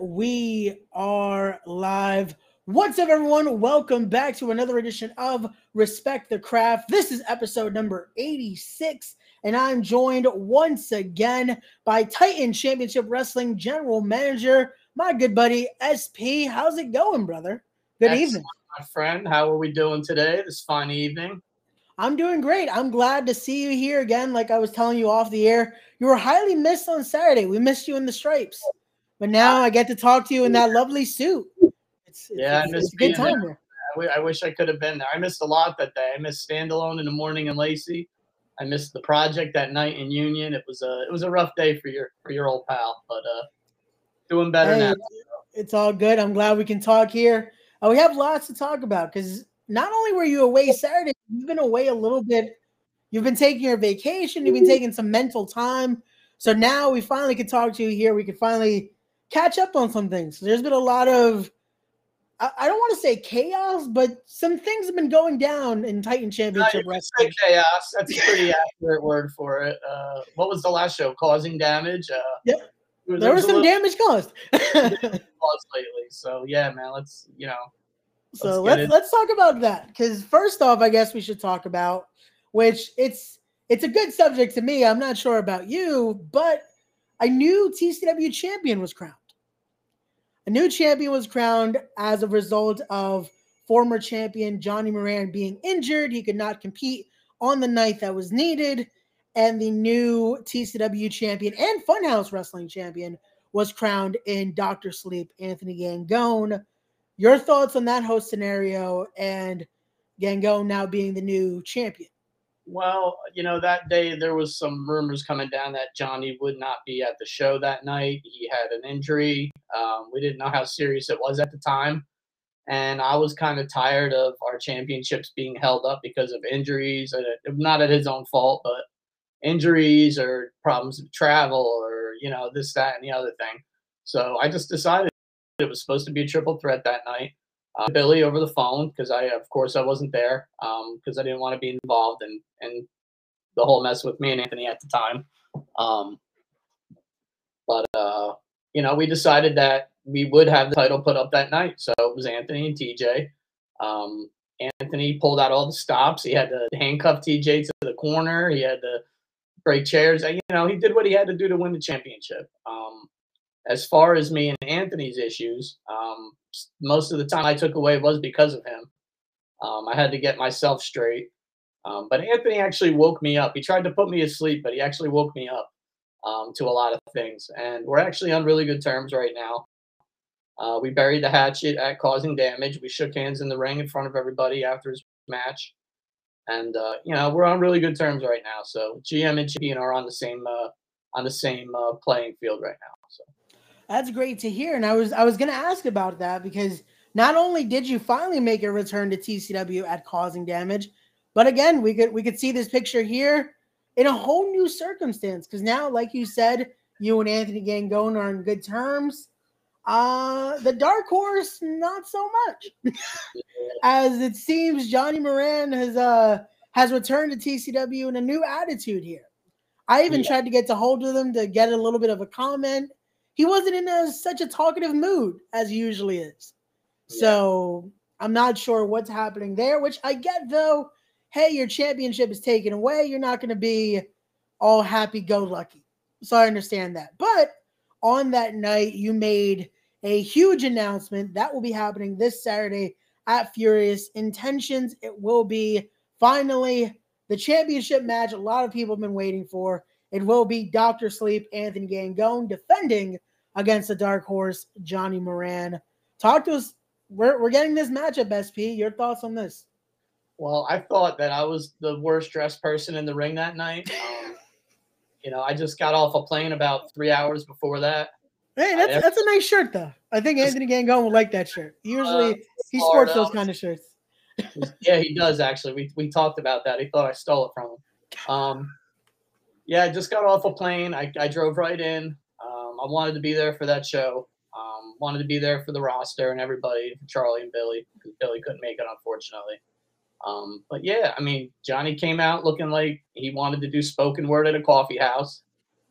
We are live. What's up, everyone? Welcome back to another edition of Respect the Craft. This is episode number 86, and I'm joined once again by Titan Championship Wrestling General Manager, my good buddy SP. How's it going, brother? Good Excellent, evening. my friend. How are we doing today? This fine evening. I'm doing great. I'm glad to see you here again. Like I was telling you off the air, you were highly missed on Saturday. We missed you in the stripes, but now I get to talk to you in that lovely suit. It's, Yeah, I it's, missed it's a good there. time there. I I wish I could have been there. I missed a lot that day. I missed standalone in the morning in Lacey. I missed the project that night in Union. It was a it was a rough day for your for your old pal, but uh, doing better Hey, now. it's all good. I'm glad we can talk here. Uh, we have lots to talk about because not only were you away Saturday, you've been away a little bit. You've been taking your vacation. You've been taking some mental time. So now we finally can talk to you here. We can finally catch up on some things. There's been a lot of, I, don't want to say chaos, but some things have been going down in Titan Championship say Wrestling. chaos. That's a pretty accurate word for it. Uh, what was the last show? Causing damage. Uh, Yep. There There was a some damage caused. pause lately. So yeah, man. Let's you know. So Let's let's get let's talk about that because first off, I guess we should talk about which it's it's a good subject to me. I'm not sure about you, but a new TCW champion was crowned. A new champion was crowned as a result of former champion Johnny Moran being injured. He could not compete on the night that was needed, and the new TCW champion and Funhouse Wrestling champion was crowned in Doctor Sleep, Anthony Gangone. Your thoughts on that whole scenario and Gangone now being the new champion? Well, you know, that day there was some rumors coming down that Johnny would not be at the show that night. He had an injury. Um, we didn't know how serious it was at the time. And I was kind of tired of our championships being held up because of injuries, not at his own fault, but injuries or problems with travel or, you know, this, that, and the other thing. So I just decided it was supposed to be a triple threat that night. Uh, Billy over the phone because I, of course, I wasn't there because I didn't want to be involved in in the whole mess with me and Anthony at the time. Um, but uh, you know, we decided that we would have the title put up that night. So it was Anthony and TJ. Um, Anthony pulled out all the stops. He had to handcuff TJ to the corner. He had to break chairs. You know, he did what he had to do to win the championship. Um, as far as me and Anthony's issues, um, most of the time I took away was because of him. Um, I had to get myself straight. Um, but Anthony actually woke me up. He tried to put me asleep, but he actually woke me up um, to a lot of things. And we're actually on really good terms right now. Uh, we buried the hatchet at causing damage. We shook hands in the ring in front of everybody after his match. And uh, you know we're on really good terms right now. So GM and champion are on the same uh, on the same uh, playing field right now. So That's great to hear. And I was I was gonna ask about that because not only did you finally make a return to TCW at causing damage, but again, we could we could see this picture here in a whole new circumstance. Because now, like you said, you and Anthony Gangone are in good terms. Uh the dark horse, not so much. As it seems Johnny Moran has uh has returned to TCW in a new attitude here. I even Yeah. tried to get to hold of him to get a little bit of a comment he wasn't in a, such a talkative mood as he usually is. Yeah. So I'm not sure what's happening there, which I get though. Hey, your championship is taken away. You're not going to be all happy go lucky. So I understand that. But on that night, you made a huge announcement that will be happening this Saturday at Furious Intentions. It will be finally the championship match a lot of people have been waiting for. It will be Dr. Sleep, Anthony Gangone defending against the dark horse, Johnny Moran. Talk to us. We're, we're getting this matchup, SP. Your thoughts on this? Well, I thought that I was the worst dressed person in the ring that night. Um, you know, I just got off a plane about three hours before that. Hey, that's that's a nice shirt, though. I think Anthony Gangone would like that shirt. Usually, Uh, he sports those kind of shirts. yeah, he does actually. We we talked about that. He thought I stole it from him. Um, yeah, I just got off a plane. I, I drove right in. I wanted to be there for that show. Um, wanted to be there for the roster and everybody, Charlie and Billy, because Billy couldn't make it, unfortunately. Um, but yeah, I mean, Johnny came out looking like he wanted to do spoken word at a coffee house.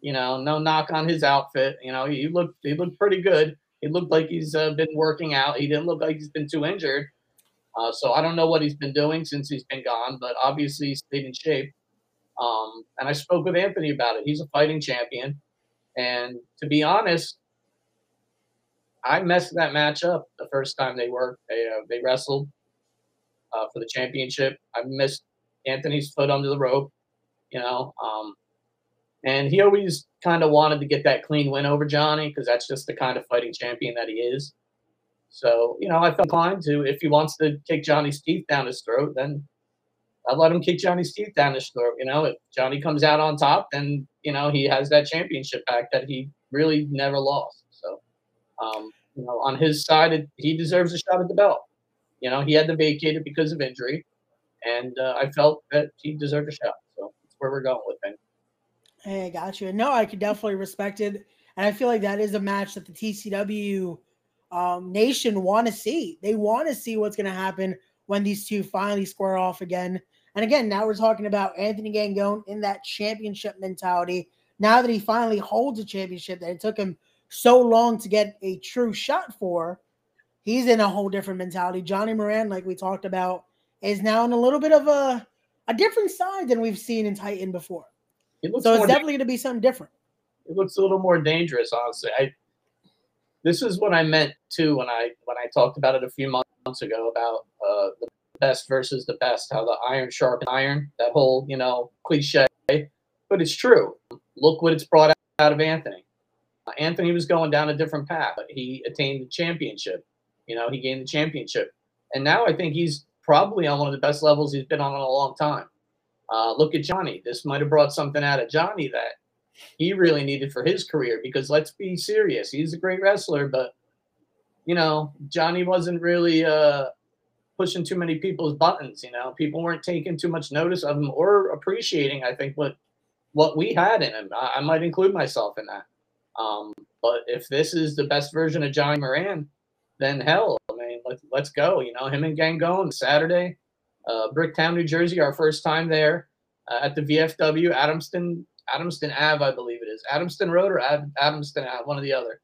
You know, no knock on his outfit. You know, he looked he looked pretty good. He looked like he's uh, been working out. He didn't look like he's been too injured. Uh, so I don't know what he's been doing since he's been gone, but obviously he stayed in shape. Um, and I spoke with Anthony about it. He's a fighting champion, and to be honest, I messed that match up the first time they worked. They uh, they wrestled uh, for the championship. I missed Anthony's foot under the rope, you know. Um, and he always kind of wanted to get that clean win over Johnny because that's just the kind of fighting champion that he is. So, you know, I felt inclined to, if he wants to kick Johnny's teeth down his throat, then I'll let him kick Johnny's teeth down his throat. You know, if Johnny comes out on top, then, you know, he has that championship back that he really never lost. So, um, you know, on his side, it, he deserves a shot at the belt. You know, he had to vacate it because of injury, and uh, I felt that he deserved a shot. So that's where we're going with him. Hey, I got you. No, I could definitely respect it, and I feel like that is a match that the TCW um, nation want to see. They want to see what's going to happen when these two finally square off again. And again, now we're talking about Anthony Gangone in that championship mentality. Now that he finally holds a championship that it took him so long to get a true shot for, he's in a whole different mentality. Johnny Moran, like we talked about, is now in a little bit of a a different side than we've seen in Titan before. It so it's definitely going to be something different. It looks a little more dangerous, honestly. I this is what I meant too when I when I talked about it a few months ago about uh, the best versus the best, how the iron sharpens iron, that whole you know cliche, but it's true. Look what it's brought out of Anthony. Uh, Anthony was going down a different path. But he attained the championship. You know, he gained the championship, and now I think he's probably on one of the best levels he's been on in a long time. Uh, look at Johnny. This might have brought something out of Johnny that he really needed for his career because let's be serious, he's a great wrestler, but you know, Johnny wasn't really uh, pushing too many people's buttons. You know, people weren't taking too much notice of him or appreciating. I think what what we had in him. I, I might include myself in that. Um, but if this is the best version of Johnny Moran, then hell, I mean, let's let's go. You know, him and Gangone Saturday, uh, Bricktown, New Jersey, our first time there uh, at the VFW Adamston Adamston Ave, I believe it is Adamston Road or Ad, Adamston Ave, one or the other.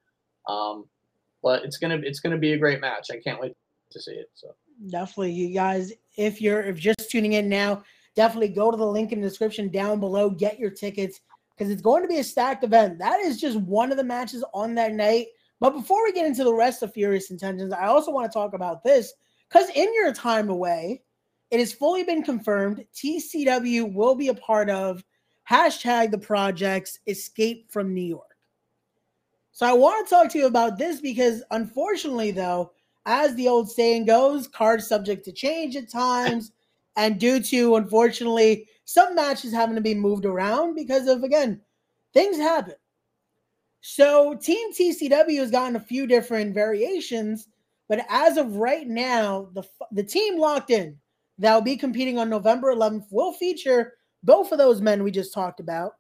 Um, but it's gonna it's gonna be a great match. I can't wait to see it. So definitely, you guys, if you're if just tuning in now, definitely go to the link in the description down below, get your tickets because it's going to be a stacked event. That is just one of the matches on that night. But before we get into the rest of Furious Intentions, I also want to talk about this because in your time away, it has fully been confirmed TCW will be a part of hashtag the project's escape from New York. So I want to talk to you about this because unfortunately, though, as the old saying goes, cards subject to change at times. And due to, unfortunately, some matches having to be moved around because of, again, things happen. So Team TCW has gotten a few different variations, but as of right now, the, the team locked in that will be competing on November 11th will feature both of those men we just talked about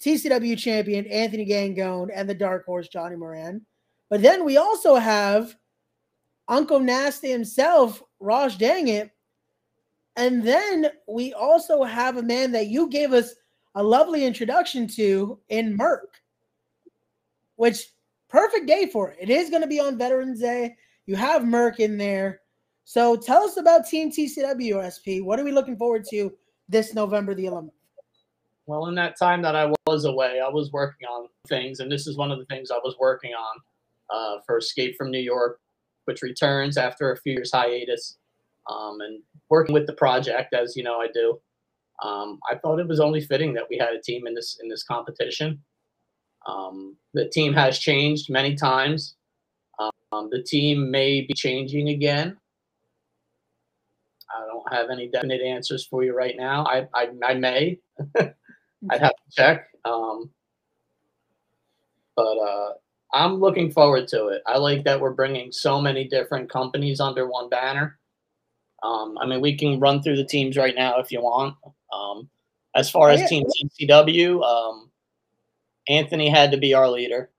TCW champion Anthony Gangone and the Dark Horse Johnny Moran. But then we also have Uncle Nasty himself, Raj Dang It. And then we also have a man that you gave us a lovely introduction to in Merc, which perfect day for it. It is going to be on Veterans Day. You have Merc in there. So tell us about Team TCW SP. What are we looking forward to this November the 11th? Well, in that time that I was away, I was working on things, and this is one of the things I was working on uh, for Escape from New York, which returns after a few years hiatus, um, and working with the project as you know I do. Um, I thought it was only fitting that we had a team in this in this competition. Um, the team has changed many times. Um, the team may be changing again. I don't have any definite answers for you right now. I I, I may. I'd have to check. Um, but uh, I'm looking forward to it. I like that we're bringing so many different companies under one banner. Um, I mean, we can run through the teams right now if you want. Um, as far as Team TCW, um, Anthony had to be our leader.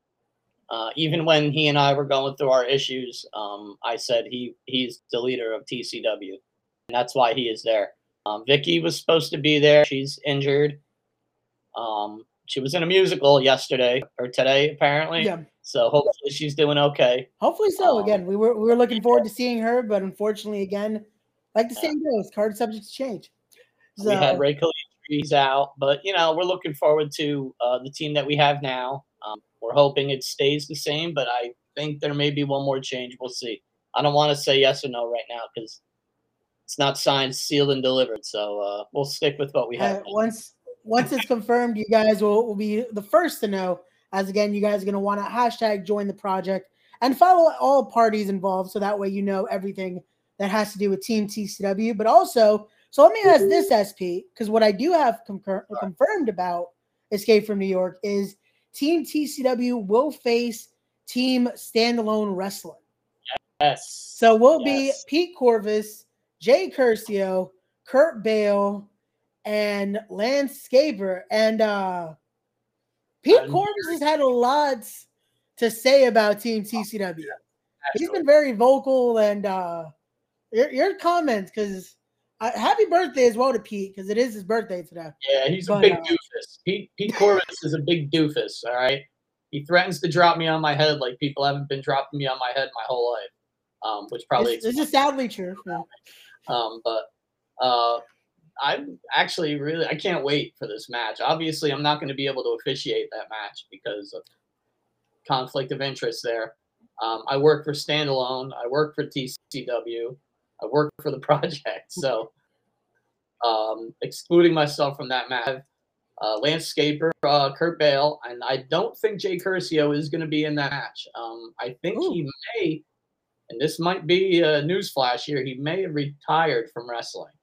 Uh, even when he and I were going through our issues, um, I said he he's the leader of TCW, and that's why he is there. Um, Vicky was supposed to be there; she's injured. Um, she was in a musical yesterday or today, apparently. Yeah. So hopefully she's doing okay. Hopefully so. Um, Again, we were we were looking forward to seeing her, but unfortunately, again, like the saying goes, card subjects change. we had So, Ray Calitri out, but you know we're looking forward to uh, the team that we have now. Um, we're hoping it stays the same, but I think there may be one more change. We'll see. I don't want to say yes or no right now because it's not signed, sealed, and delivered. So uh, we'll stick with what we uh, have. once once it's confirmed, you guys will, will be the first to know. As again, you guys are going to want to hashtag join the project and follow all parties involved, so that way you know everything that has to do with Team TCW. But also, so let me ask this, SP, because what I do have concur- confirmed about Escape from New York is Team TCW will face Team Standalone Wrestling. yes. So we'll be Pete Corvus, Jay Curcio, Kurt Bale, and Landscaper. And uh Pete Corvus has had a lot to say about Team TCW. He's been very vocal and uh your, your comments because uh, happy birthday as well to Pete because it is his birthday today. Yeah, he's a big uh, doofus. Pete, Pete Corvus is a big doofus. All right, he threatens to drop me on my head like people haven't been dropping me on my head my whole life. Um, which probably This, this is sadly true. Yeah. Um, but uh, I'm actually really I can't wait for this match. Obviously, I'm not going to be able to officiate that match because of conflict of interest there. Um, I work for Standalone. I work for TCW. I work for the project. So, um, excluding myself from that match, uh, landscaper uh, Kurt Bale, and I don't think Jay Curcio is going to be in that match. Um, I think he may, and this might be a newsflash here. He may have retired from wrestling.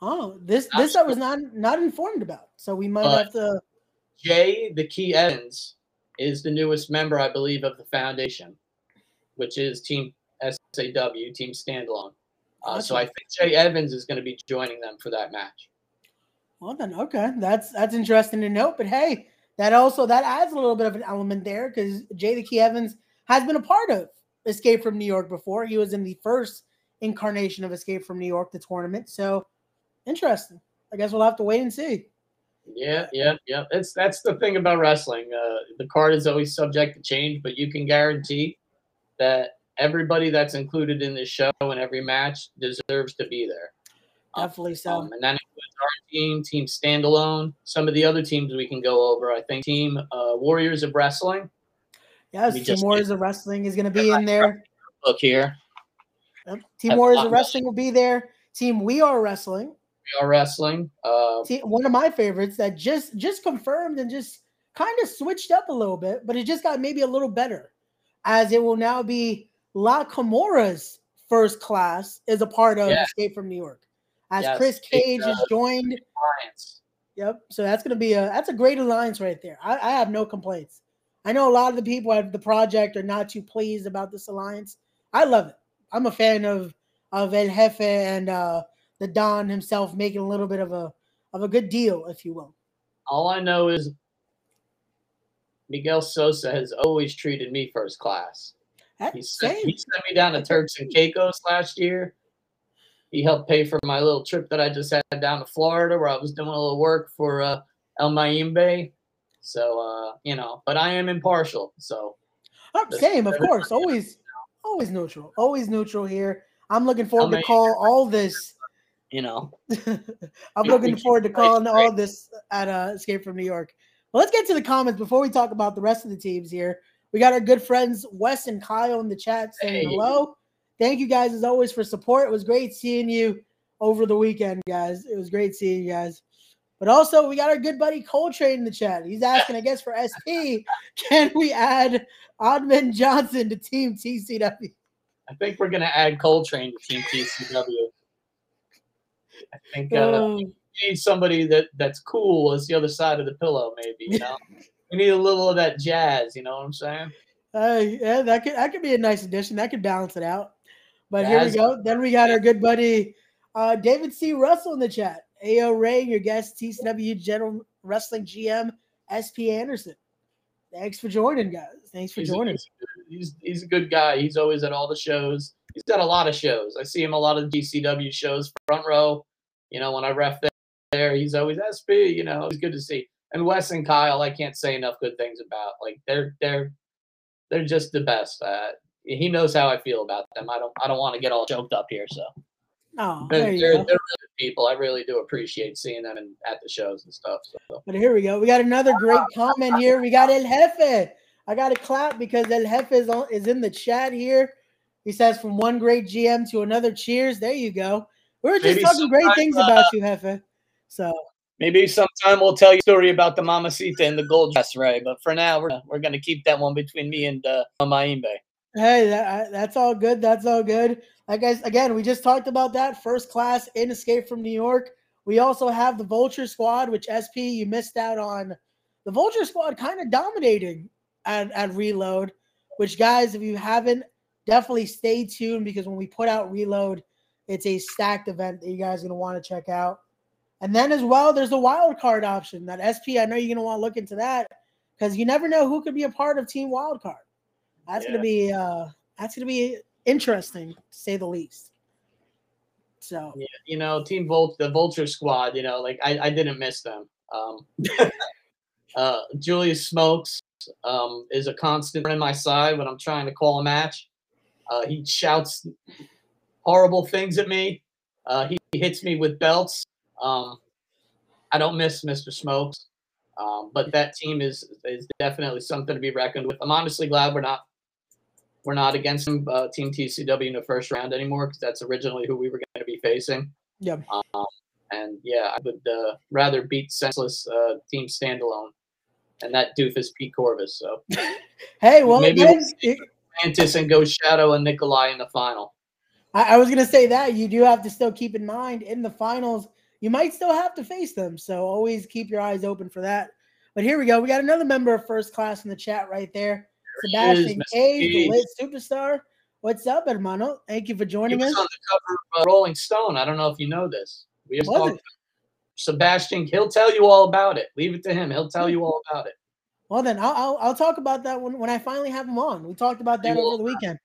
Oh, this this I was not not informed about. So we might have to Jay the Key Evans is the newest member, I believe, of the foundation, which is Team SAW, Team Standalone. Uh, so I think Jay Evans is going to be joining them for that match. Well then, okay, that's that's interesting to note. But hey, that also that adds a little bit of an element there because Jay the Key Evans has been a part of Escape from New York before. He was in the first incarnation of Escape from New York, the tournament. So interesting. I guess we'll have to wait and see. Yeah, yeah, yeah. It's that's the thing about wrestling. Uh, the card is always subject to change, but you can guarantee that everybody that's included in this show and every match deserves to be there. Definitely so. Um, and that includes our team, Team Standalone, some of the other teams we can go over. I think Team uh, Warriors of Wrestling. yes, we Team Warriors of Wrestling is going to be in there. Look here, Yep. Team Warriors of Wrestling will be there. Team We Are Wrestling. Are wrestling. Uh, See, one of my favorites that just just confirmed and just kind of switched up a little bit, but it just got maybe a little better, as it will now be La Kimura's first class is a part of Yeah. Escape from New York, as Yes, Chris Cage uh, has joined. Alliance. Yep, so that's gonna be a that's a great alliance right there. I, I have no complaints. I know a lot of the people at the project are not too pleased about this alliance. I love it. I'm a fan of of El Jefe and uh, the Don himself making a little bit of a of a good deal, if you will. All I know is Miguel Sosa has always treated me first class. He sent, he sent me down to Turks and Caicos last year. He helped pay for my little trip that I just had down to Florida, where I was doing a little work for uh, El Mayimbe. So uh, you know, but I am impartial. So Oh, same, of course. Always, always neutral. Always neutral here. I'm looking forward to many- call all this. You know, I'm looking forward to calling all this at uh, Escape from New York. Well, let's get to the comments before we talk about the rest of the teams here. We got our good friends Wes and Kyle in the chat saying Hey. hello. Thank you guys as always for support. It was great seeing you over the weekend, guys. It was great seeing you guys. But also, we got our good buddy Coltrane in the chat. He's asking, I guess, for SP, can we add Oddman Johnson to Team TCW? I think we're gonna add Coltrane to Team TCW. I think uh, Um, we need somebody that that's cool as the other side of the pillow. Maybe you know, we need a little of that jazz. You know what I'm saying? Uh, yeah, that could that could be a nice addition. That could balance it out. But here we go. Then we got our good buddy uh, David C. Russell in the chat. AO Ray, your guest, TCW General Wrestling GM, SP Andersen. Thanks for joining, guys. Thanks for He's joining. he's, a- he's, he's a good guy. He's always at all the shows. He's done a lot of shows. I see him a lot of GCW shows, front row. You know, when I ref there, he's always SP. You know, it's good to see. and Wes and Kyle, I can't say enough good things about. Like they're they're they're just the best. Uh, he knows how I feel about them. I don't I don't want to get all choked up here. So Oh, they're, you they're, go. they're really people. I really do appreciate seeing them in, at the shows and stuff. So But here we go. We got another great comment here. We got El Jefe. I got to clap because El Jefe is, on, is in the chat here. He says, from one great GM to another, cheers. There you go. We were just Maybe talking great things uh, about you, Jefe. So, maybe sometime we'll tell you a story about the Mamacita and the gold dress, Ray. But for now, we're we're gonna keep that one between me and uh, Mayimbe. hey, that, that's all good. That's all good. Like guys, again, we just talked about that first class in Escape from New York. We also have the Vulture Squad, which SP you missed out on. The Vulture Squad kind of dominating at, at Reload. Which guys, if you haven't, definitely stay tuned because when we put out Reload, it's a stacked event that you guys are gonna want to check out. And then as well, there's the wild card option that SP. I know you're gonna want to look into that because you never know who could be a part of Team Wildcard. That's Yeah. gonna be uh that's gonna be interesting to say the least. So Yeah, you know, Team Volt, the Vulture Squad. You know, like I, I didn't miss them. Um, uh, Julius Smokes um, is a constant in my side when I'm trying to call a match. Uh, he shouts horrible things at me. Uh, he, he hits me with belts. Um, I don't miss Mr. Smokes, um, but that team is is definitely something to be reckoned with. I'm honestly glad we're not we're not against him, uh, Team TCW in the first round anymore because that's originally who we were going to be facing. yeah. Um, and yeah, I would uh, rather beat senseless uh, Team Standalone and that doofus Pete Corvus. So Hey, well Maybe we'll. Mantis and Ghost Shadow and Nikolai in the final. I, I was gonna say that you do have to still keep in mind in the finals, you might still have to face them. So always keep your eyes open for that. But here we go. We got another member of first class in the chat right there. There Sebastian. K, the lit superstar. What's up, hermano? Thank you for joining us. on the cover of uh, Rolling Stone. I don't know if you know this. We just Was talked. Sebastian, he'll tell you all about it. Leave it to him. He'll tell you all about it. Well, then I'll, I'll I'll talk about that when, when I finally have him on. We talked about that You over the weekend.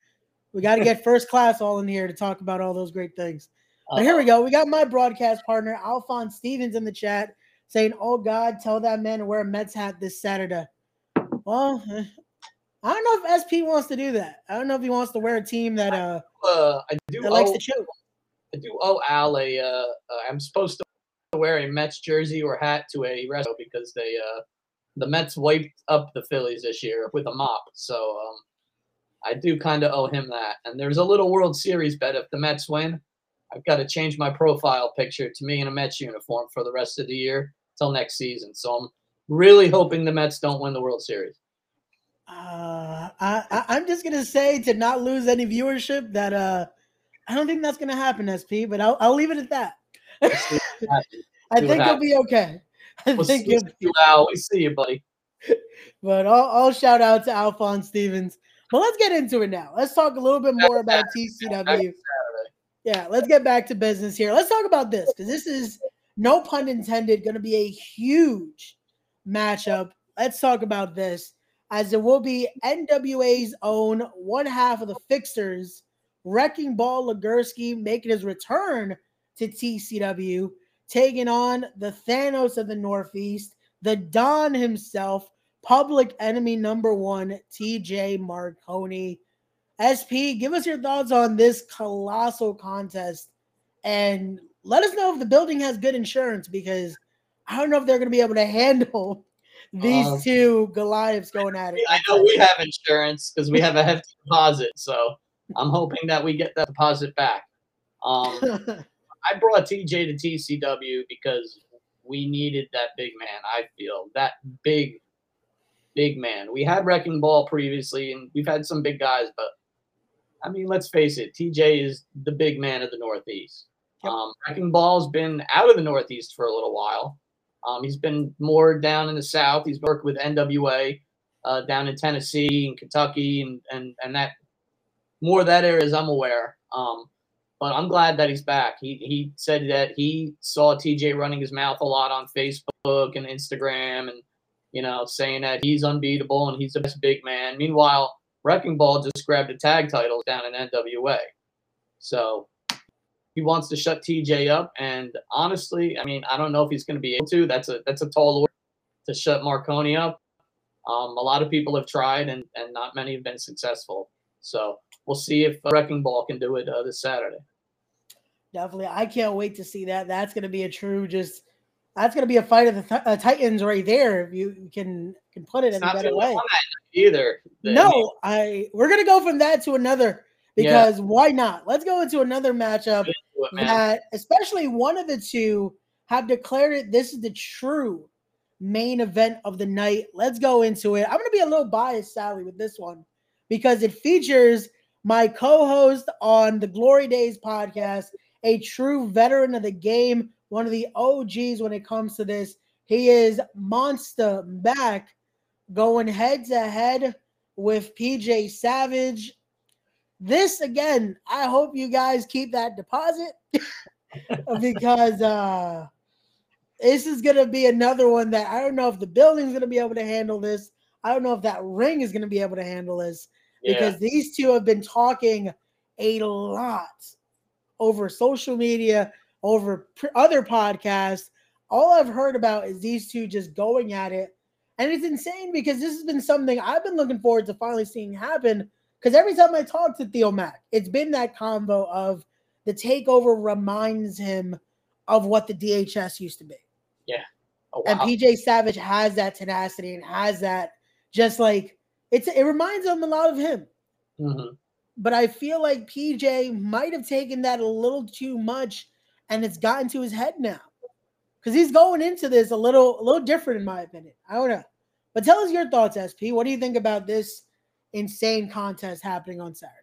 We got to get first class all in here to talk about all those great things. But here we Uh, go. We got my broadcast partner, Alphonse Stevens, in the chat saying, Oh God, tell that man to wear a Mets hat this Saturday. Well, I don't know if SP wants to do that. I don't know if he wants to wear a team that uh uh, I do that likes owe, to choke. I do owe Al a. Uh, uh, I'm supposed to wear a Mets jersey or hat to a resto because they uh, the Mets wiped up the Phillies this year with a mop. So um, I do kind of owe him that. And there's a little World Series bet if the Mets win. I've got to change my profile picture to me in a Mets uniform for the rest of the year till next season. So I'm really hoping the Mets don't win the World Series. Uh, I, I I'm just gonna say to not lose any viewership that uh I don't think that's gonna happen, SP. But I'll I'll leave it at that. I think you'll be okay. I We'll think see you'll you, Al. We see you, buddy. But I'll, I'll shout out to Alphonse Stevens. But let's get into it now. Let's talk a little bit more about TCW. Yeah, let's get back to business here. Let's talk about this because this is, no pun intended, going to be a huge matchup. Let's talk about this as it will be NWA's own one half of the Fixers, Wrecking Ball Legursky, making his return to TCW, taking on the Thanos of the Northeast, the Don himself, public enemy number one, TJ Marconi. SP, give us your thoughts on this colossal contest and let us know if the building has good insurance because I don't know if they're going to be able to handle these Um, two Goliaths going at it. I know we have insurance because we have a hefty deposit. So I'm hoping that we get that deposit back. Um, I brought TJ to TCW because we needed that big man. I feel that big, big man. We had Wrecking Ball previously, and we've had some big guys, but I mean, let's face it, TJ is the big man of the Northeast. Yep. Um, Wrecking Ball's been out of the Northeast for a little while. Um, he's been more down in the South. He's worked with NWA uh, down in Tennessee and Kentucky and and and that more of that area as I'm aware. Um, but I'm glad that he's back. He he said that he saw TJ running his mouth a lot on Facebook and Instagram, and you know saying that he's unbeatable and he's the best big man. Meanwhile, Wrecking Ball just grabbed a tag title down in NWA, so he wants to shut TJ up. And honestly, I mean, I don't know if he's going to be able to. That's a that's a tall order. to shut Marconi up. Um, a lot of people have tried, and and not many have been successful. So we'll see if Wrecking Ball can do it uh, this Saturday. Definitely, I can't wait to see that. That's going to be a true just. That's going to be a fight of the th- uh, Titans right there. If you can can put it It's in a better way. either. The- No, I we're gonna go from that to another Yeah. because why not? Let's go into another matchup man. that especially one of the two have declared it this is the true main event of the night. Let's go into it. I'm gonna be a little biased, Sally, with this one because it features my co-host on the Glory Days podcast, a true veteran of the game, one of the OGs when it comes to this. He is Monster back going head to head with PJ Savage. This again, I hope you guys keep that deposit because uh this is gonna be another one that I don't know if the building's gonna be able to handle this. I don't know if that ring is gonna be able to handle this Yeah. because these two have been talking a lot over social media, over pr- other podcasts. All I've heard about is these two just going at it. And it's insane because this has been something I've been looking forward to finally seeing happen. Because every time I talk to Theo Mack, it's been that combo of the takeover reminds him of what the DHS used to be. Oh, And. PJ Savage has that tenacity and has that just like it's it reminds him a lot of him. Mhm. But I feel like PJ might have taken that a little too much and it's gotten to his head now. Because he's going into this a little a little different in my opinion. I don't know. But tell us your thoughts, SP. What do you think about this insane contest happening on Saturday?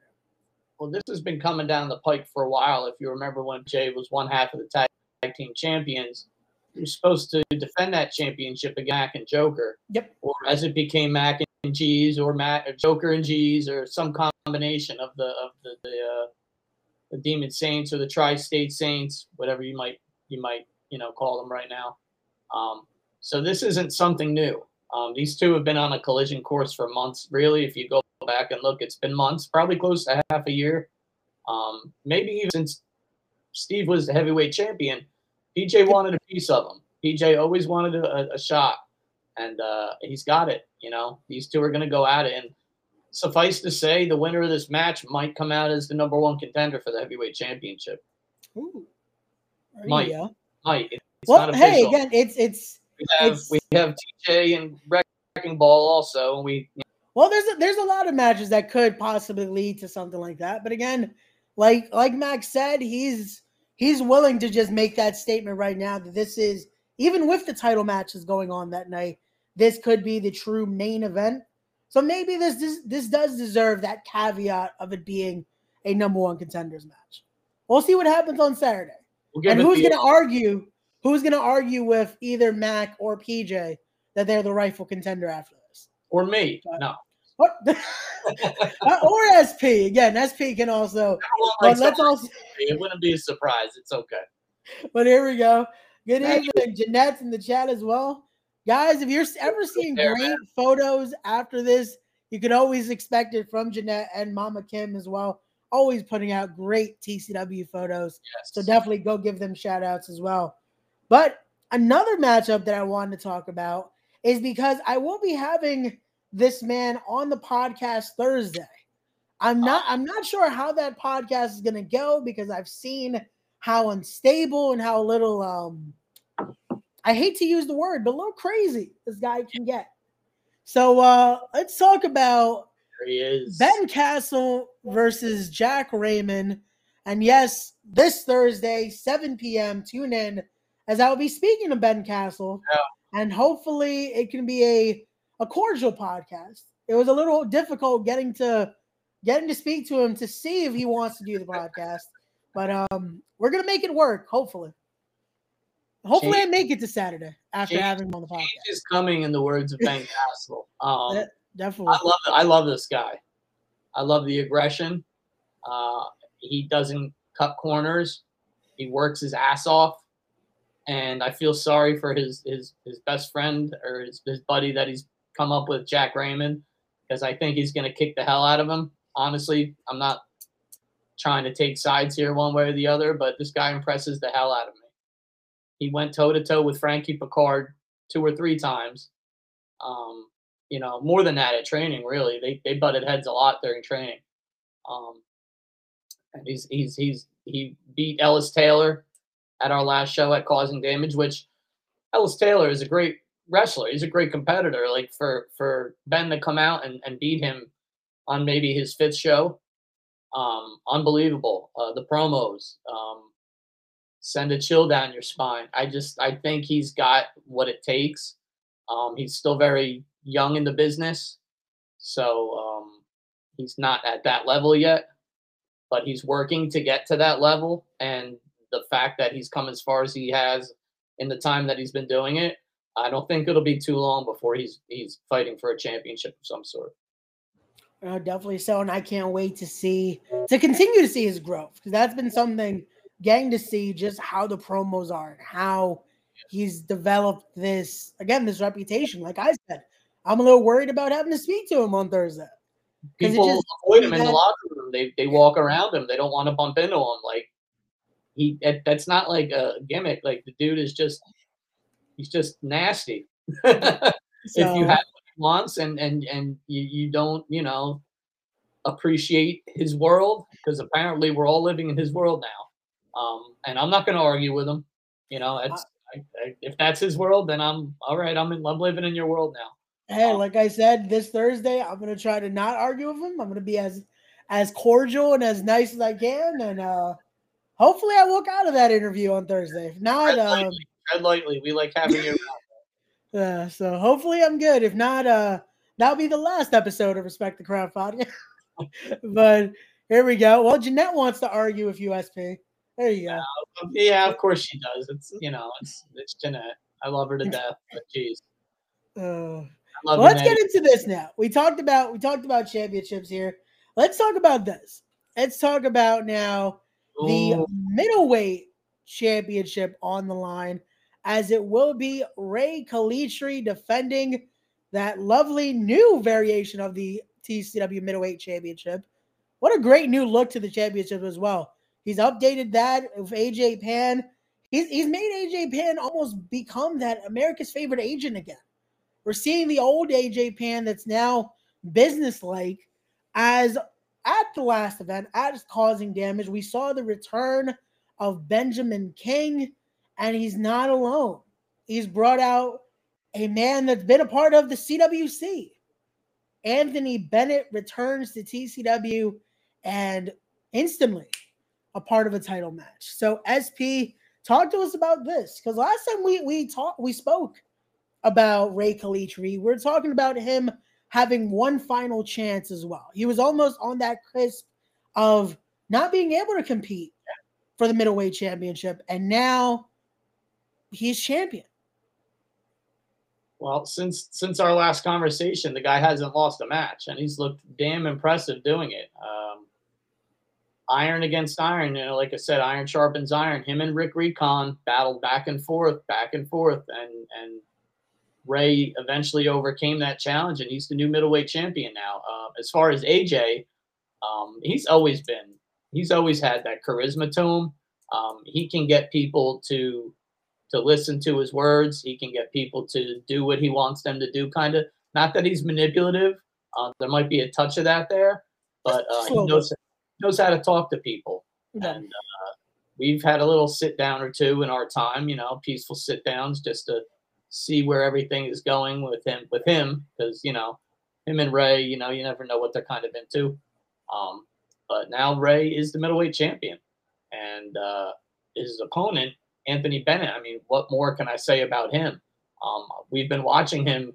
Well, this has been coming down the pike for a while. If you remember when Jay was one half of the tag team champions, he was supposed to defend that championship against Mac and Joker. Yep. Or as it became Mac and G's, or Mac or Joker and G's, or some combination of the of the the, uh, the Demon Saints or the Tri-State Saints, whatever you might you might you know call them right now. Um, so this isn't something new. Um, these two have been on a collision course for months. Really, if you go back and look, it's been months, probably close to half a year. Um, maybe even since Steve was the heavyweight champion, PJ wanted a piece of him. PJ always wanted a, a shot, and uh, he's got it. You know, these two are going to go at it, and suffice to say, the winner of this match might come out as the number one contender for the heavyweight championship. Ooh. There you Might. go. Might. It's Well, hey, again, it's it's we have it's- we have TJ and Wrecking Ball also, and we Well, there's a, there's a lot of matches that could possibly lead to something like that. But again, like like Max said, he's he's willing to just make that statement right now that this is even with the title matches going on that night, this could be the true main event. So maybe this this this does deserve that caveat of it being a number one contenders match. We'll see what happens on Saturday. we'll And who's the- going to argue? Who's going to argue with either Mac or PJ that they're the rightful contender after this? or me? No. What? Uh, or SP again. SP can also. Like let's also. it wouldn't be a surprise. It's okay. But here we go. Good Thank evening, Jeanette's in the chat as well, guys. If you're ever seeing there, great photos after this, you can always expect it from Jeanette and Mama Kim as well. Always putting out great TCW photos. Yes. So definitely go give them shout outs as well. But another matchup that I wanted to talk about is because I will be having this man on the podcast Thursday. I'm not I'm not sure how that podcast is gonna go because I've seen how unstable and how little um I hate to use the word, but a little crazy this guy can get. So uh let's talk about he is. Ben Castle versus Jack Raymond. And yes, this Thursday, 7 p.m., tune in as I will be speaking to Ben Castle. And hopefully it can be a, a cordial podcast. It was a little difficult getting to getting to speak to him to see if he wants to do the podcast. But um we're gonna make it work, hopefully. Hopefully I make it to Saturday after change- having him on the podcast. Change is coming, in the words of Ben Castle. Um, Definitely. I love it. I love this guy. I love the aggression. Uh, he doesn't cut corners. He works his ass off, and I feel sorry for his his his best friend or his, his buddy that he's come up with, Jack Raymond, because I think he's going to kick the hell out of him. Honestly, I'm not trying to take sides here one way or the other, but this guy impresses the hell out of me. He went toe to toe with Frankie Picard two or three times. Um, you know, more than that at training, really. They they butted heads a lot during training. Um, and he's he's he's he beat Ellis Taylor at our last show at Causing Damage, which Ellis Taylor is a great wrestler. He's a great competitor. Like for for Ben to come out and, and beat him on maybe his fifth show, um, unbelievable. Uh, the promos um, send a chill down your spine. I just I think he's got what it takes. Um, he's still very young in the business, so um, he's not at that level yet. But he's working to get to that level, and the fact that he's come as far as he has in the time that he's been doing it, I don't think it'll be too long before he's he's fighting for a championship of some sort. Uh, definitely so, and I can't wait to see to continue to see his growth because that's been something getting to see just how the promos are and how he's developed this again this reputation. Like I said, I'm a little worried about having to speak to him on Thursday. People just, avoid him in the locker room. They they walk around him. They don't want to bump into him. Like he that's not like a gimmick. Like the dude is just he's just nasty. so, if you have what he wants and and and you, you don't you know appreciate his world because apparently we're all living in his world now. Um, and I'm not going to argue with him. You know, it's, I, I, if that's his world, then I'm all right. I'm in, I'm living in your world now. Hey, um, like I said, this Thursday, I'm going to try to not argue with him. I'm going to be as as cordial and as nice as I can, and uh hopefully I walk out of that interview on Thursday. If not, tread lightly. Um, tread lightly. We like having you. Yeah, so hopefully I'm good. If not, uh, that'll be the last episode of Respect the Crowd podcast. but here we go. Well, Jeanette wants to argue with USP. There you go. Uh, yeah, of course she does. It's you know, it's it's Jeanette. I love her to death. But jeez. Uh, well, let's get into this now. We talked about we talked about championships here. Let's talk about this. Let's talk about now the middleweight championship on the line, as it will be Ray Kalitri defending that lovely new variation of the TCW middleweight championship. What a great new look to the championship as well. He's updated that with AJ Pan. He's, he's made AJ Pan almost become that America's favorite agent again. We're seeing the old AJ Pan that's now businesslike as at the last event, as causing damage, we saw the return of Benjamin King, and he's not alone. He's brought out a man that's been a part of the CWC. Anthony Bennett returns to TCW and instantly a part of a title match. So SP, talk to us about this because last time we we talked we spoke about Ray Kalitri. We we're talking about him having one final chance as well. He was almost on that crisp of not being able to compete for the middleweight championship, and now he's champion. Well, since since our last conversation, the guy hasn't lost a match, and he's looked damn impressive doing it. Um, iron against iron, you know, like I said, iron sharpens iron. Him and Rick Recon battled back and forth, back and forth, and and Ray eventually overcame that challenge, and he's the new middleweight champion now. Uh, as far as AJ, um, he's always been, he's always had that charisma to him. Um, he can get people to to listen to his words. He can get people to do what he wants them to do. Kind of, not that he's manipulative. Uh, there might be a touch of that there, but uh, he knows knows how to talk to people. Yeah. And uh, we've had a little sit down or two in our time, you know, peaceful sit downs just to see where everything is going with him with him because you know him and Ray, you know, you never know what they're kind of into. Um, but now Ray is the middleweight champion, and uh, his opponent Anthony Bennett. I mean, what more can I say about him? Um, we've been watching him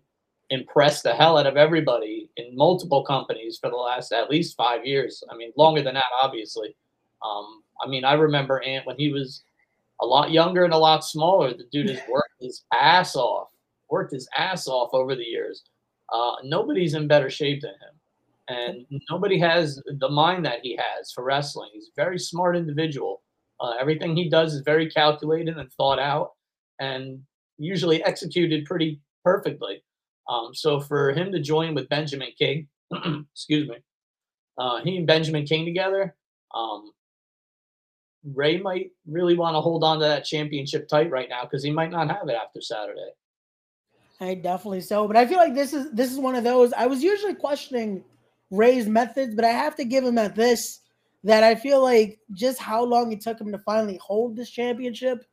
impress the hell out of everybody in multiple companies for the last at least five years. I mean, longer than that, obviously. Um, I mean, I remember Ant when he was a lot younger and a lot smaller. The dude has worked his ass off, worked his ass off over the years. Uh, nobody's in better shape than him. And nobody has the mind that he has for wrestling. He's a very smart individual. Uh, everything he does is very calculated and thought out and usually executed pretty perfectly. Um, so for him to join with Benjamin King, excuse me, uh, he and Benjamin King together, um, Ray might really want to hold on to that championship tight right now because he might not have it after Saturday. I definitely so, but I feel like this is this is one of those. I was usually questioning Ray's methods, but I have to give him at this that I feel like just how long it took him to finally hold this championship.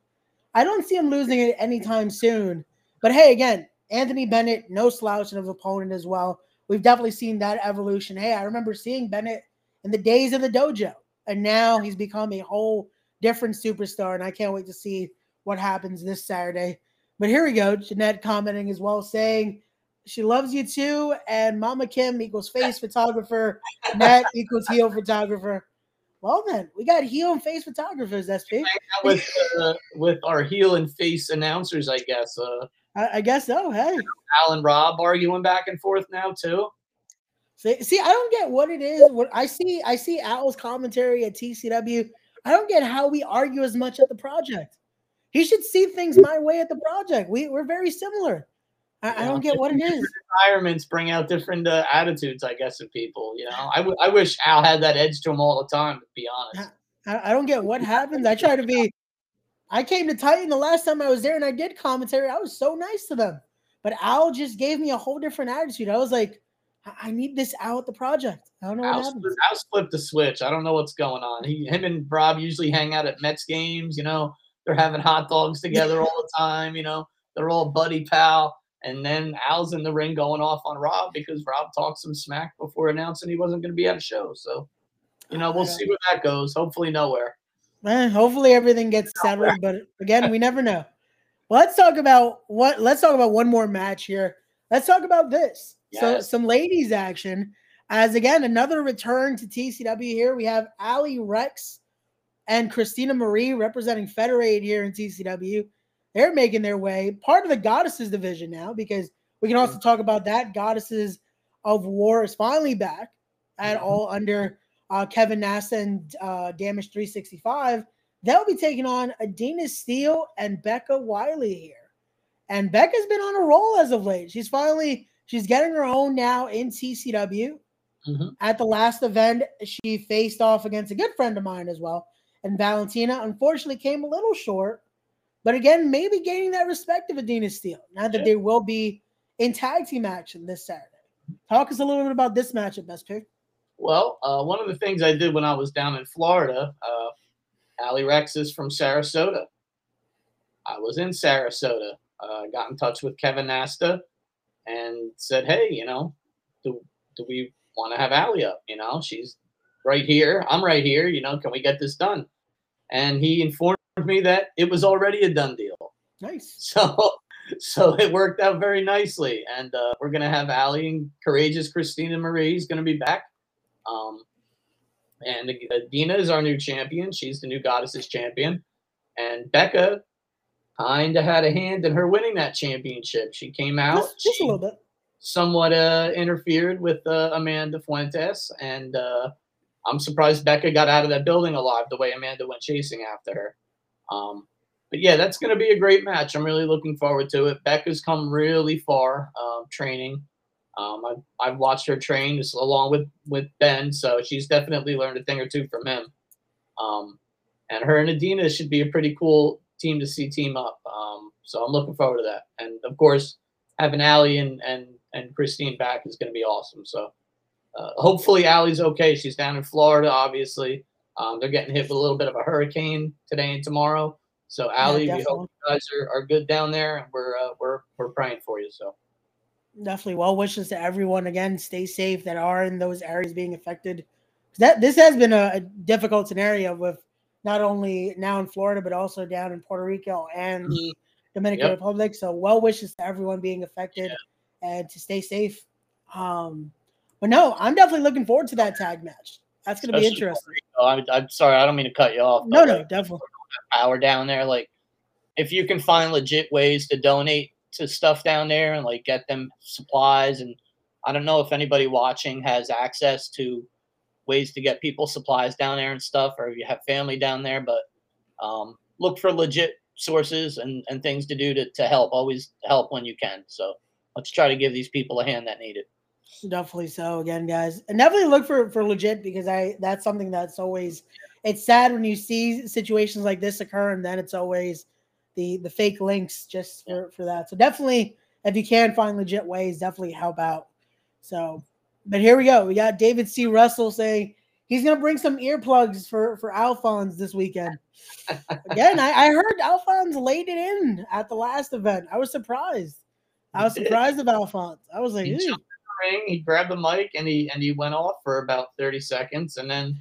I don't see him losing it anytime soon. But hey, again, Anthony Bennett, no slouch of opponent as well. We've definitely seen that evolution. Hey, I remember seeing Bennett in the days of the dojo, and now he's become a whole different superstar. And I can't wait to see what happens this Saturday. But here we go. Jeanette commenting as well, saying she loves you too. And Mama Kim equals face photographer. Net equals heel photographer. Well then, we got heel and face photographers. That's big. With uh, with our heel and face announcers, I guess. Uh, I, I guess so. Hey, Al and Rob arguing back and forth now too. See, see, I don't get what it is. What I see, I see Al's commentary at TCW. I don't get how we argue as much at the project. He should see things my way at the project. We we're very similar. I, I don't get what it is. Environments bring out different uh, attitudes, I guess, of people. You know, I, w- I wish Al had that edge to him all the time. To be honest, I, I don't get what happens. I try to be. I came to Titan the last time I was there, and I did commentary. I was so nice to them, but Al just gave me a whole different attitude. I was like, I need this out at the project. I don't know what happens. Al's flipped the switch. I don't know what's going on. He, him and Rob usually hang out at Mets games. You know, they're having hot dogs together all the time. You know, they're all buddy pal. And then Al's in the ring going off on Rob because Rob talked some smack before announcing he wasn't going to be at a show. So, you know, oh, we'll see where that goes. Hopefully, nowhere. Eh, hopefully, everything gets settled. But again, we never know. Well, let's talk about what. Let's talk about one more match here. Let's talk about this. Yes. So, some ladies action. As again, another return to TCW here. We have Ali Rex and Christina Marie representing Federate here in TCW. They're making their way part of the Goddesses division now because we can also talk about that. Goddesses of War is finally back at mm-hmm. all under uh, Kevin Nasta and uh, Damage 365. They'll be taking on Adina Steele and Becca Wiley here. And Becca's been on a roll as of late. She's finally she's getting her own now in TCW. Mm-hmm. At the last event, she faced off against a good friend of mine as well, and Valentina unfortunately came a little short. But again, maybe gaining that respect of Adina Steele now that yeah. they will be in tag team action this Saturday. Talk us a little bit about this matchup, best pick. Well, uh, one of the things I did when I was down in Florida, uh, Ali Rex is from Sarasota. I was in Sarasota. Uh, got in touch with Kevin Nasta and said, "Hey, you know, do do we want to have Ali up? You know, she's right here. I'm right here. You know, can we get this done?" and he informed me that it was already a done deal. Nice. So so it worked out very nicely, and uh, we're gonna have Ali and courageous Christina Marie is gonna be back. Um, and Adina is our new champion. She's the new goddesses champion, and Becca kind of had a hand in her winning that championship. She came out just, just a little bit, somewhat uh, interfered with uh, Amanda Fuentes, and uh, I'm surprised Becca got out of that building alive the way Amanda went chasing after her. Um, but yeah, that's going to be a great match. I'm really looking forward to it. Becca's come really far uh, training. Um, I've, I've watched her train along with, with Ben, so she's definitely learned a thing or two from him. Um, and her and Adina should be a pretty cool team to see team up. Um, so I'm looking forward to that. And of course, having Ali and, and, and Christine back is going to be awesome. So uh, hopefully Allie's okay. She's down in Florida, obviously. Um, they're getting hit with a little bit of a hurricane today and tomorrow. So Allie, yeah, we hope you guys are, are good down there, and we're uh, we're we're praying for you. So definitely, well wishes to everyone. Again, stay safe that are in those areas being affected. That this has been a, a difficult scenario with not only now in Florida but also down in Puerto Rico and the mm-hmm. Dominican yep. Republic. So well wishes to everyone being affected yeah. and to stay safe. Um, but no, I'm definitely looking forward to that tag match. That's going to be interesting. I'm, I'm, sorry, I don't mean to cut you off. No, no, like, definitely. Power down there, like if you can find legit ways to donate to stuff down there and like get them supplies, and I don't know if anybody watching has access to ways to get people supplies down there and stuff, or if you have family down there, but um, look for legit sources and, and things to do to, to help. Always help when you can. So let's try to give these people a hand that need it. Definitely so. Again, guys, and definitely look for for legit because I that's something that's always it's sad when you see situations like this occur, and then it's always the the fake links just for for that. So definitely if you can find legit ways, definitely help out. So, but here we go. We got David C. Russell saying he's gonna bring some earplugs for for Alphonse this weekend. Again, I, I heard Alphonse laid it in at the last event. I was surprised. I was surprised of Alphonse. I was like, He jumped in the ring, he grabbed the mic and he and he went off for about 30 seconds and then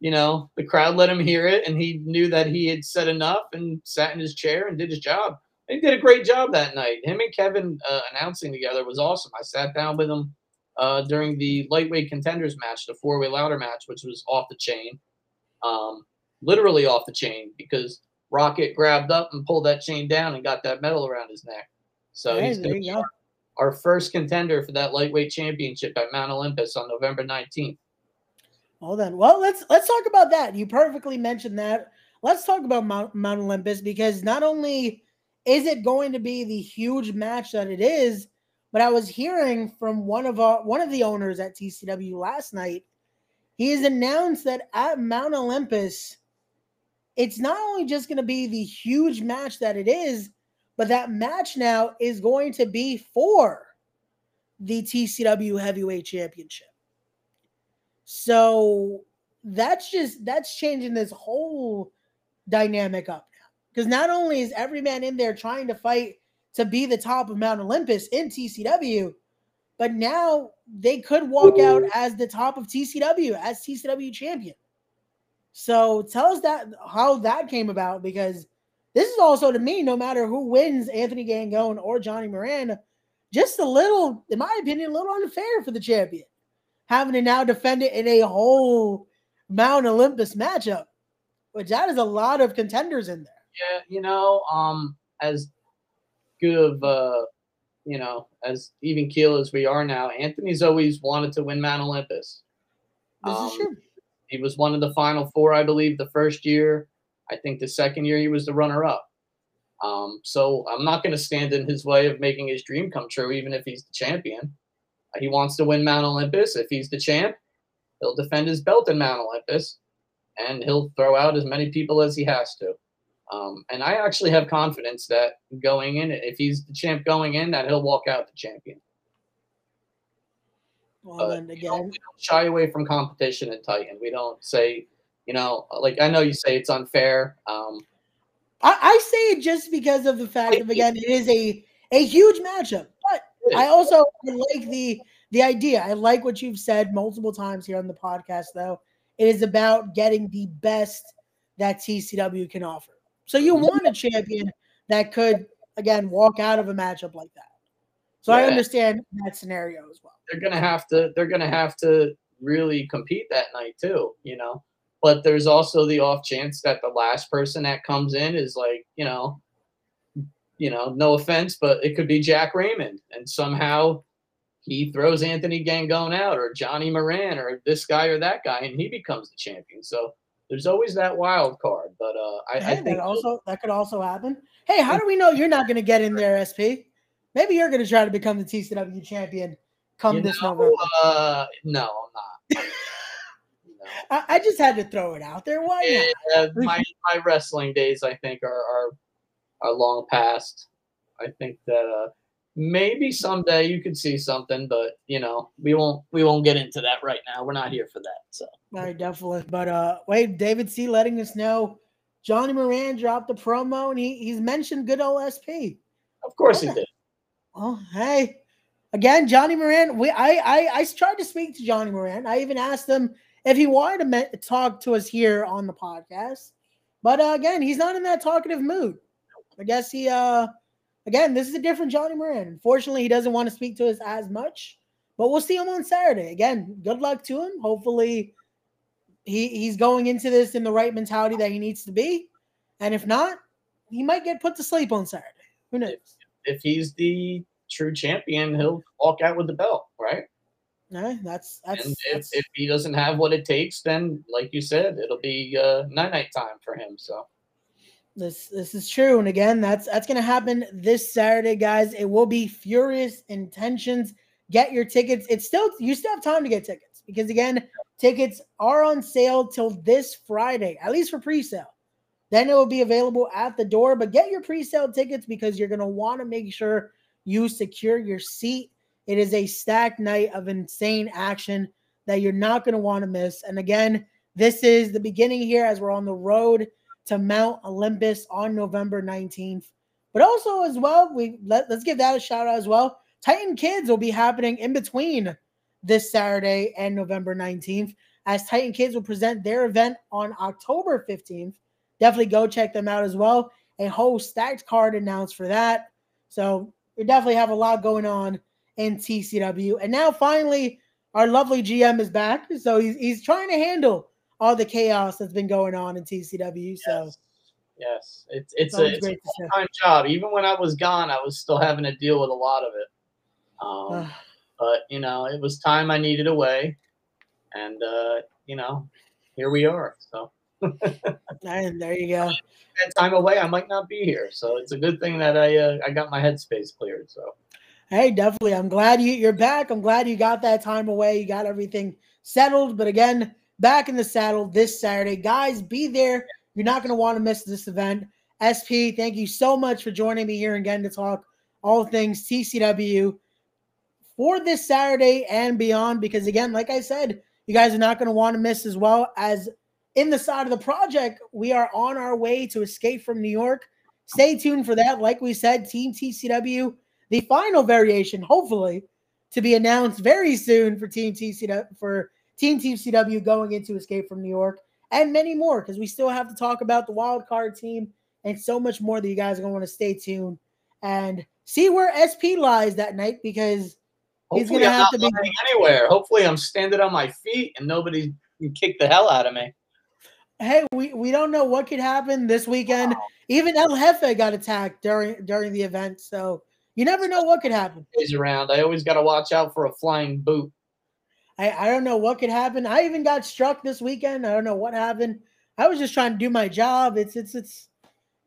you know, the crowd let him hear it and he knew that he had said enough and sat in his chair and did his job. He did a great job that night. Him and Kevin uh, announcing together was awesome. I sat down with him uh, during the lightweight contenders match, the four way ladder match, which was off the chain, um, literally off the chain because Rocket grabbed up and pulled that chain down and got that medal around his neck. So Hey, he's going to be our, our first contender for that lightweight championship at Mount Olympus on November 19th. Well then, well let's let's talk about that. You perfectly mentioned that. Let's talk about Mount, Mount Olympus because not only is it going to be the huge match that it is, but I was hearing from one of our one of the owners at TCW last night. He has announced that at Mount Olympus, it's not only just going to be the huge match that it is, but that match now is going to be for the TCW Heavyweight Championship. So that's just that's changing this whole dynamic up now. Because not only is every man in there trying to fight to be the top of Mount Olympus in TCW, but now they could walk out as the top of TCW as TCW champion. So tell us that how that came about because this is also to me, no matter who wins Anthony Gangone or Johnny Moran, just a little, in my opinion, a little unfair for the champion having to now defend it in a whole Mount Olympus matchup, which that is a lot of contenders in there. Yeah, you know, um, as good of uh, you know, as even keel as we are now, Anthony's always wanted to win Mount Olympus. This Um, is true. He was one of the final four, I believe, the first year. I think the second year he was the runner up. Um, so I'm not going to stand in his way of making his dream come true, even if he's the champion. He wants to win Mount Olympus. If he's the champ, he'll defend his belt in Mount Olympus, and he'll throw out as many people as he has to. Um, and I actually have confidence that going in, if he's the champ going in, that he'll walk out the champion. Well, but then we don't, again, we don't shy away from competition in Titan. We don't say, you know, like I know you say it's unfair. Um, I, I say it just because of the fact of again, it is a a huge matchup. I also like the the idea. I like what you've said multiple times here on the podcast, though. It is about getting the best that TCW can offer. So you mm-hmm. want a champion that could again walk out of a matchup like that. So I understand that scenario as well. they're gonna have to they're gonna have to really compete that night too, you know. But there's also the off chance that the last person that comes in is like, you know, you know, no offense, but it could be Jack Raymond, and somehow he throws Anthony Gangone out, or Johnny Moran, or this guy or that guy, and he becomes the champion. So there's always that wild card. But uh, I, I think that also that could also happen. Hey, how do we know you're not going to get in there, SP? Maybe you're going to try to become the TCW champion come you this know, November. uh, no, I'm not. no. I, I just had to throw it out there. Why not? Yeah, my my wrestling days, I think, are are, are long past. I think that uh, maybe someday you could see something, but you know, we won't we won't get into that right now. We're not here for that. So Right, definitely. But uh wait, David C letting us know Johnny Moran dropped a promo and he he's mentioned good old SP. of course he did. Oh, hey. Again, Johnny Moran. We I I I tried to speak to Johnny Moran. I even asked him if he wanted to me- talk to us here on the podcast. But uh, again, he's not in that talkative mood. I guess he uh again, this is a different Johnny Moran. Unfortunately, he doesn't want to speak to us as much. But we'll see him on Saturday. Again, good luck to him. Hopefully he he's going into this in the right mentality that he needs to be. And if not, he might get put to sleep on Saturday. Who knows? If he's the true champion, he'll walk out with the belt, right? No, that's that's, and if, that's if he doesn't have what it takes, then like you said, it'll be uh, night night time for him. So this this is true. And again, that's that's gonna happen this Saturday, guys. It will be Furious Intentions. Get your tickets. It's still you still have time to get tickets because again, tickets are on sale till this Friday, at least for pre-sale. Then it will be available at the door. But get your pre-sale tickets because you're gonna want to make sure you secure your seat. It is a stacked night of insane action that you're not going to want to miss. And again, this is the beginning here as we're on the road to Mount Olympus on November 19th. But also as well, we let, let's give that a shout out as well. Titan Kids will be happening in between this Saturday and November 19th as Titan Kids will present their event on October 15th. Definitely go check them out as well. A whole stacked card announced for that. So we definitely have a lot going on in TCW. And now finally, our lovely GM is back. So he's, he's trying to handle all the chaos that's been going on in TCW. So yes, yes. it's it's a, it's a time job. Even when I was gone, I was still having to deal with a lot of it. Um, but you know, it was time I needed away, and uh, you know, here we are. So. and there you go. That time away, I might not be here, so it's a good thing that I uh, I got my headspace cleared. So. Hey, definitely. I'm glad you, you're back. I'm glad you got that time away. You got everything settled. But again, back in the saddle this Saturday. Guys, be there. You're not going to want to miss this event. SP, thank you so much for joining me here again to talk all things TCW for this Saturday and beyond. Because again, like I said, you guys are not going to want to miss as well as in the side of the project. We are on our way to escape from New York. Stay tuned for that. Like we said, Team TCW the final variation, hopefully, to be announced very soon for Team TCW for Team TCW going into Escape from New York, and many more because we still have to talk about the wild card team and so much more that you guys are going to want to stay tuned and see where SP lies that night because he's going to have to be anywhere. Hopefully, I'm standing on my feet and nobody can kick the hell out of me. Hey, we, we don't know what could happen this weekend. Wow. Even El Jefe got attacked during during the event, so you never know what could happen. Days around, I always got to watch out for a flying boot. I, I don't know what could happen. I even got struck this weekend. I don't know what happened. I was just trying to do my job. It's it's it's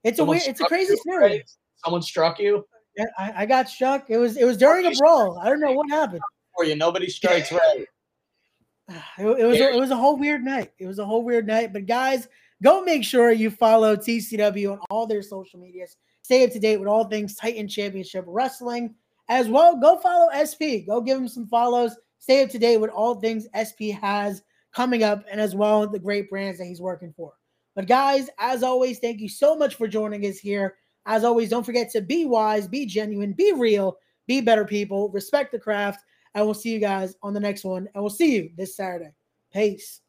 it's Someone a weird, it's a crazy scenario. Someone struck you. Yeah, I, I, got struck. It was it was during a brawl. I don't know what happened. For you, nobody strikes right. It, it was a, it was a whole weird night. It was a whole weird night. But guys, go make sure you follow TCW on all their social medias. Stay up to date with all things Titan Championship Wrestling. As well, go follow SP. Go give him some follows. Stay up to date with all things SP has coming up and as well the great brands that he's working for. But guys, as always, thank you so much for joining us here. As always, don't forget to be wise, be genuine, be real, be better people, respect the craft. And we'll see you guys on the next one. And we'll see you this Saturday. Peace.